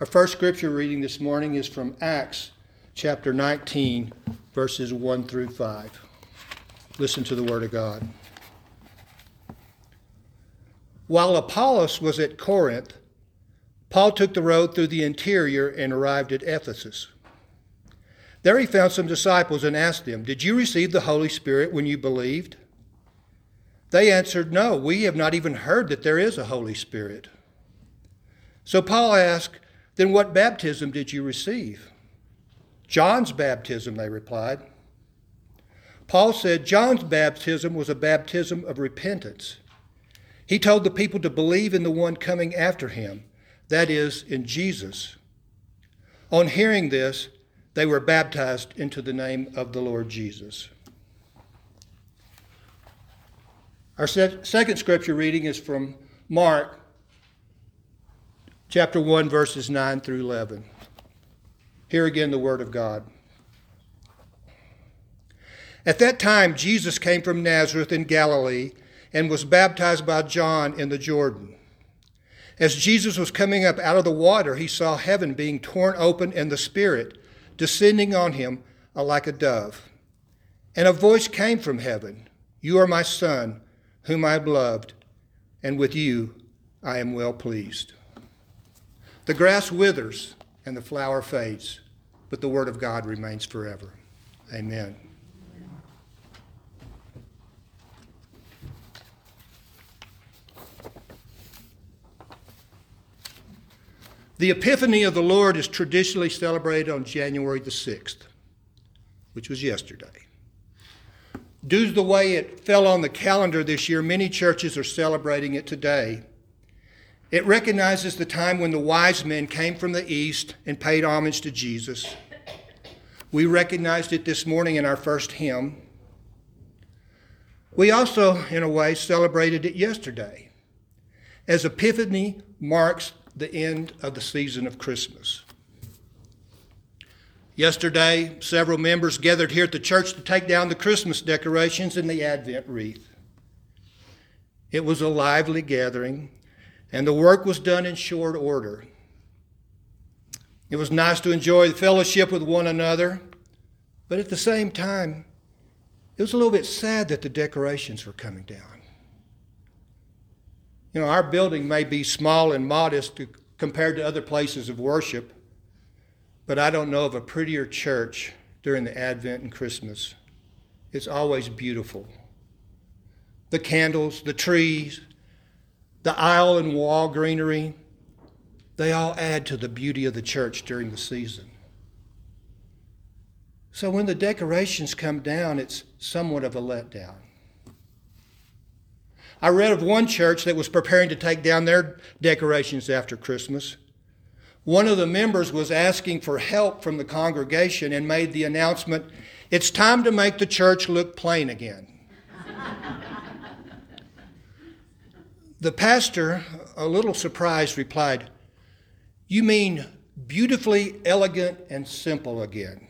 Our first scripture reading this morning is from Acts chapter 19, verses 1 through 5. Listen to the word of God. While Apollos was at Corinth, Paul took the road through the interior and arrived at Ephesus. There he found some disciples and asked them, Did you receive the Holy Spirit when you believed? They answered, No, we have not even heard that there is a Holy Spirit. So Paul asked, Then what baptism did you receive? John's baptism, they replied. Paul said John's baptism was a baptism of repentance. He told the people to believe in the one coming after him, that is, in Jesus. On hearing this, they were baptized into the name of the Lord Jesus. Our second scripture reading is from Mark chapter 1, verses 9 through 11. Here again, the Word of God. At that time, Jesus came from Nazareth in Galilee and was baptized by John in the Jordan. As Jesus was coming up out of the water, he saw heaven being torn open and the Spirit descending on him like a dove. And a voice came from heaven You are my Son, whom I have loved, and with you I am well pleased. The grass withers and the flower fades, but the word of God remains forever. Amen. The Epiphany of the Lord is traditionally celebrated on January the 6th, which was yesterday. Due to the way it fell on the calendar this year, many churches are celebrating it today it recognizes the time when the wise men came from the east and paid homage to Jesus. We recognized it this morning in our first hymn. We also, in a way, celebrated it yesterday, as Epiphany marks the end of the season of Christmas. Yesterday, several members gathered here at the church to take down the Christmas decorations and the Advent wreath. It was a lively gathering, and the work was done in short order. It was nice to enjoy the fellowship with one another, but at the same time, it was a little bit sad that the decorations were coming down. You know, our building may be small and modest compared to other places of worship, but I don't know of a prettier church during the Advent and Christmas. It's always beautiful. The candles, the trees, the aisle and wall greenery, they all add to the beauty of the church during the season. So when the decorations come down, it's somewhat of a letdown. I read of one church that was preparing to take down their decorations after Christmas. One of the members was asking for help from the congregation and made the announcement it's time to make the church look plain again. The pastor, a little surprised, replied, You mean beautifully elegant and simple again?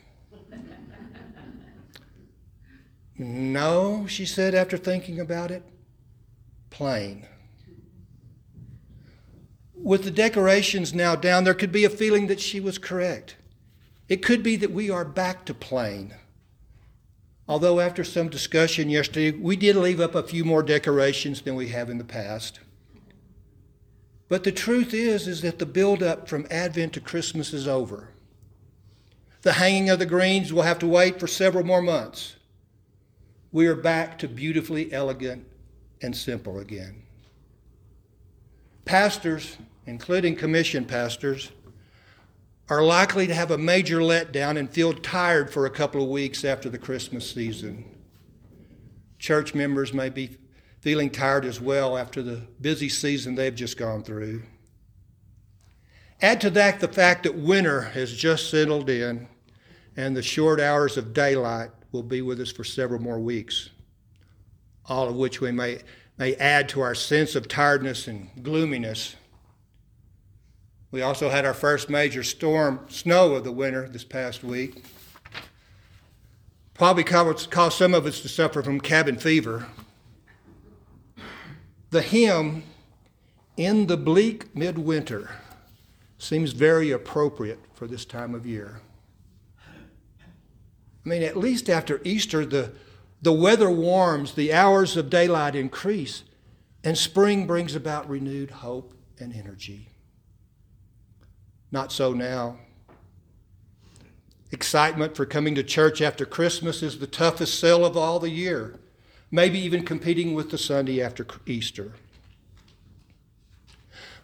no, she said after thinking about it, plain. With the decorations now down, there could be a feeling that she was correct. It could be that we are back to plain. Although, after some discussion yesterday, we did leave up a few more decorations than we have in the past. But the truth is, is that the buildup from Advent to Christmas is over. The hanging of the greens will have to wait for several more months. We are back to beautifully elegant and simple again. Pastors, including commission pastors, are likely to have a major letdown and feel tired for a couple of weeks after the Christmas season. Church members may be feeling tired as well after the busy season they've just gone through. Add to that the fact that winter has just settled in and the short hours of daylight will be with us for several more weeks, all of which we may, may add to our sense of tiredness and gloominess we also had our first major storm, snow of the winter this past week. Probably caused some of us to suffer from cabin fever. The hymn, In the Bleak Midwinter, seems very appropriate for this time of year. I mean, at least after Easter, the, the weather warms, the hours of daylight increase, and spring brings about renewed hope and energy. Not so now. Excitement for coming to church after Christmas is the toughest sell of all the year, maybe even competing with the Sunday after Easter.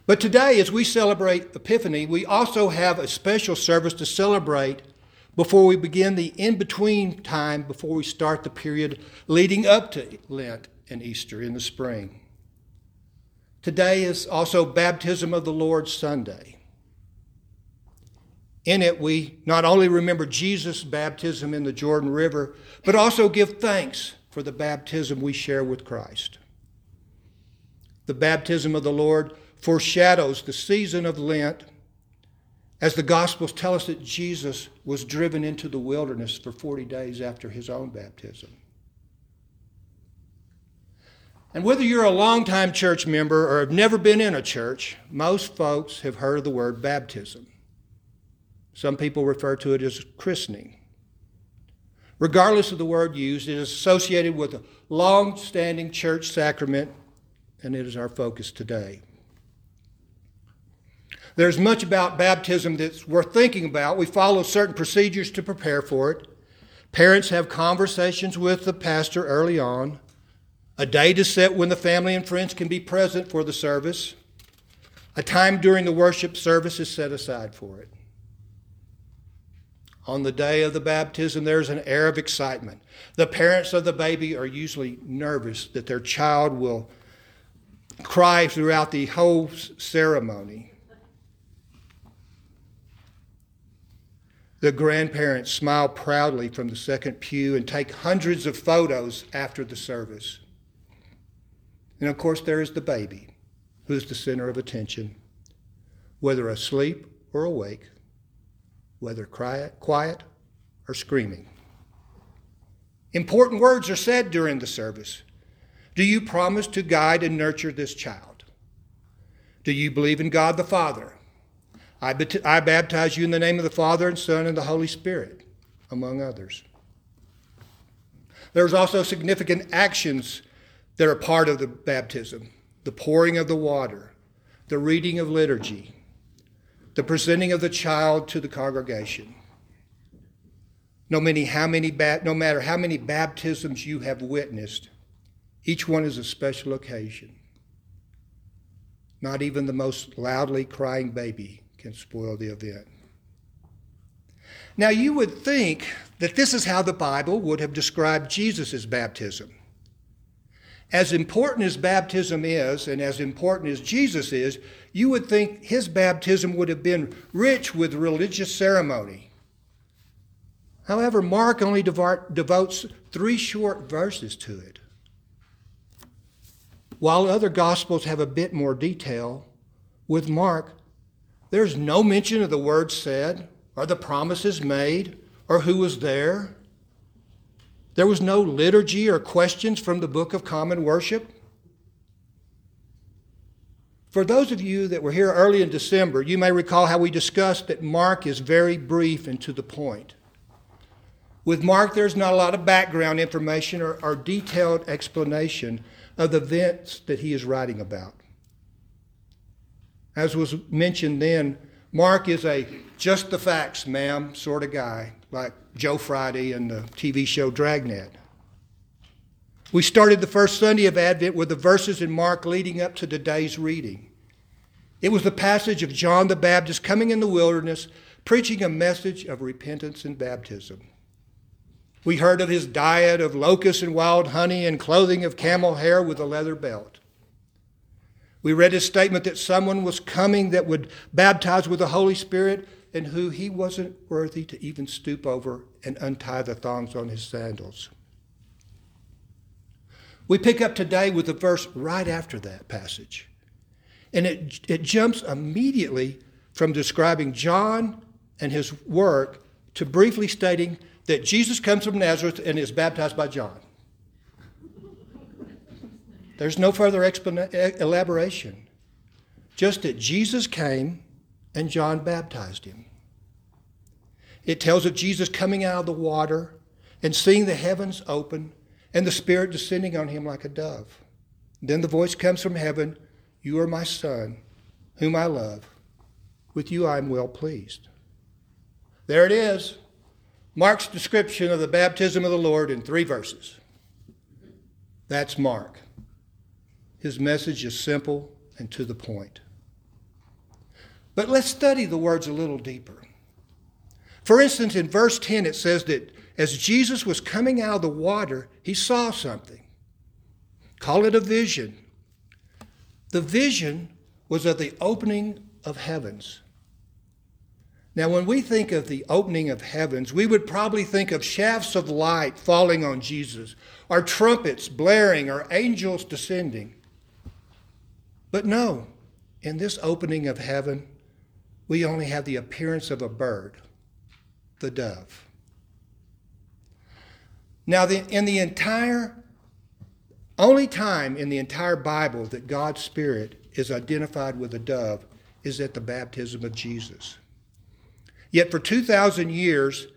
But today, as we celebrate Epiphany, we also have a special service to celebrate before we begin the in between time before we start the period leading up to Lent and Easter in the spring. Today is also Baptism of the Lord Sunday. In it, we not only remember Jesus' baptism in the Jordan River, but also give thanks for the baptism we share with Christ. The baptism of the Lord foreshadows the season of Lent as the Gospels tell us that Jesus was driven into the wilderness for 40 days after his own baptism. And whether you're a longtime church member or have never been in a church, most folks have heard of the word baptism. Some people refer to it as christening. Regardless of the word used, it is associated with a long standing church sacrament, and it is our focus today. There's much about baptism that's worth thinking about. We follow certain procedures to prepare for it. Parents have conversations with the pastor early on. A date is set when the family and friends can be present for the service. A time during the worship service is set aside for it. On the day of the baptism, there's an air of excitement. The parents of the baby are usually nervous that their child will cry throughout the whole ceremony. The grandparents smile proudly from the second pew and take hundreds of photos after the service. And of course, there is the baby, who's the center of attention, whether asleep or awake, whether quiet or screaming. Important words are said during the service. Do you promise to guide and nurture this child? Do you believe in God the Father, I, bet- I baptize you in the name of the Father and Son and the Holy Spirit, among others. There's also significant actions that are part of the baptism the pouring of the water, the reading of liturgy, the presenting of the child to the congregation. No, many, how many no matter how many baptisms you have witnessed, each one is a special occasion. Not even the most loudly crying baby can spoil the event. Now, you would think that this is how the Bible would have described Jesus' baptism. As important as baptism is, and as important as Jesus is, you would think his baptism would have been rich with religious ceremony. However, Mark only devotes three short verses to it. While other Gospels have a bit more detail, with Mark, there's no mention of the words said, or the promises made, or who was there. There was no liturgy or questions from the Book of Common Worship. For those of you that were here early in December, you may recall how we discussed that Mark is very brief and to the point. With Mark, there's not a lot of background information or, or detailed explanation of the events that he is writing about. As was mentioned then, Mark is a just the facts, ma'am sort of guy, like Joe Friday and the TV show Dragnet. We started the first Sunday of Advent with the verses in Mark leading up to today's reading. It was the passage of John the Baptist coming in the wilderness, preaching a message of repentance and baptism. We heard of his diet of locusts and wild honey and clothing of camel hair with a leather belt. We read his statement that someone was coming that would baptize with the Holy Spirit and who he wasn't worthy to even stoop over and untie the thongs on his sandals. We pick up today with the verse right after that passage. And it, it jumps immediately from describing John and his work to briefly stating that Jesus comes from Nazareth and is baptized by John. There's no further elaboration. Just that Jesus came and John baptized him. It tells of Jesus coming out of the water and seeing the heavens open and the Spirit descending on him like a dove. Then the voice comes from heaven You are my Son, whom I love. With you I am well pleased. There it is. Mark's description of the baptism of the Lord in three verses. That's Mark. His message is simple and to the point. But let's study the words a little deeper. For instance, in verse 10, it says that as Jesus was coming out of the water, he saw something. Call it a vision. The vision was of the opening of heavens. Now, when we think of the opening of heavens, we would probably think of shafts of light falling on Jesus, or trumpets blaring, or angels descending. But no, in this opening of heaven, we only have the appearance of a bird, the dove. Now, the, in the entire, only time in the entire Bible that God's Spirit is identified with a dove is at the baptism of Jesus. Yet for 2,000 years,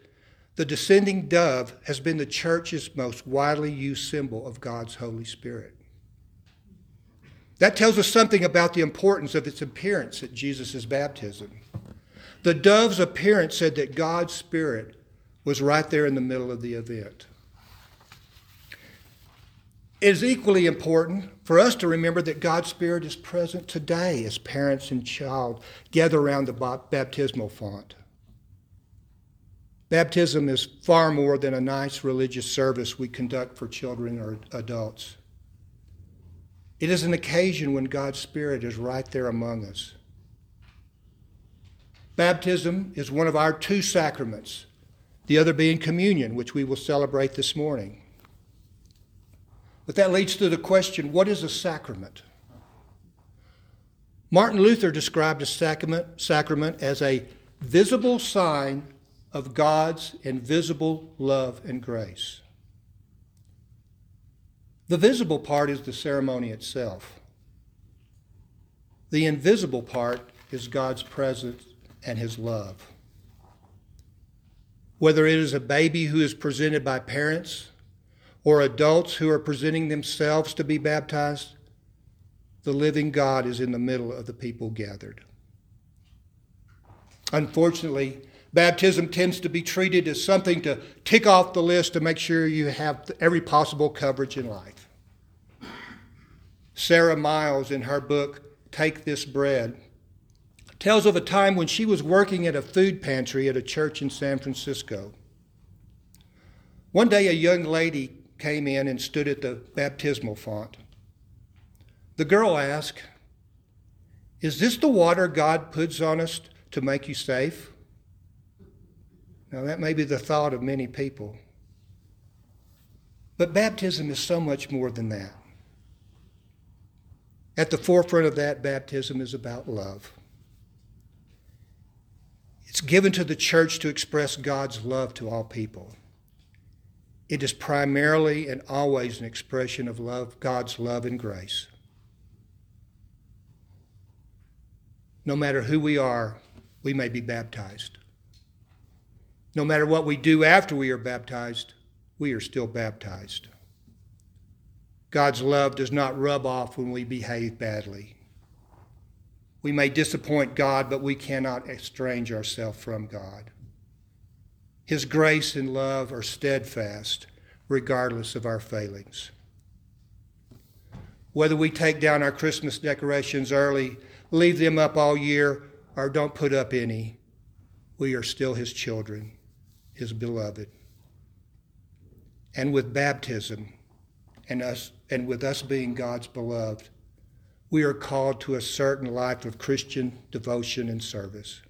the descending dove has been the church's most widely used symbol of God's Holy Spirit. That tells us something about the importance of its appearance at Jesus' baptism. The dove's appearance said that God's Spirit was right there in the middle of the event. It is equally important for us to remember that God's Spirit is present today as parents and child gather around the baptismal font. Baptism is far more than a nice religious service we conduct for children or adults. It is an occasion when God's Spirit is right there among us. Baptism is one of our two sacraments, the other being communion, which we will celebrate this morning. But that leads to the question what is a sacrament? Martin Luther described a sacrament, sacrament as a visible sign of God's invisible love and grace. The visible part is the ceremony itself. The invisible part is God's presence and His love. Whether it is a baby who is presented by parents or adults who are presenting themselves to be baptized, the living God is in the middle of the people gathered. Unfortunately, Baptism tends to be treated as something to tick off the list to make sure you have every possible coverage in life. Sara Miles, in her book, Take This Bread, tells of a time when she was working at a food pantry at a church in San Francisco. One day, a young lady came in and stood at the baptismal font. The girl asked, Is this the water God puts on us to make you safe? Now, that may be the thought of many people. But baptism is so much more than that. At the forefront of that, baptism is about love. It's given to the church to express God's love to all people. It is primarily and always an expression of love, God's love and grace. No matter who we are, we may be baptized. No matter what we do after we are baptized, we are still baptized. God's love does not rub off when we behave badly. We may disappoint God, but we cannot estrange ourselves from God. His grace and love are steadfast, regardless of our failings. Whether we take down our Christmas decorations early, leave them up all year, or don't put up any, we are still His children his beloved. And with baptism and us and with us being God's beloved, we are called to a certain life of Christian devotion and service.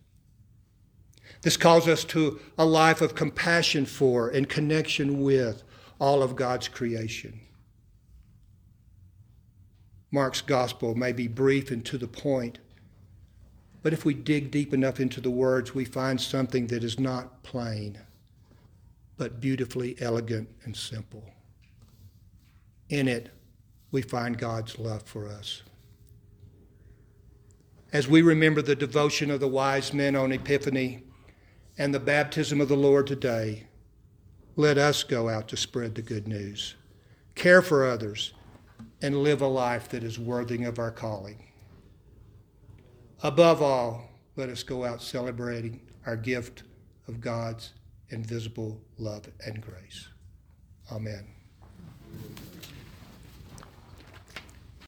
This calls us to a life of compassion for and connection with all of God's creation. Mark's gospel may be brief and to the point, but if we dig deep enough into the words, we find something that is not plain but beautifully elegant and simple. In it, we find God's love for us. as we remember the devotion of the wise men on Epiphany and the baptism of the Lord today, let us go out to spread the good news, care for others, and live a life that is worthy of our calling. Above all, let us go out celebrating our gift of God's invisible love and grace. Amen.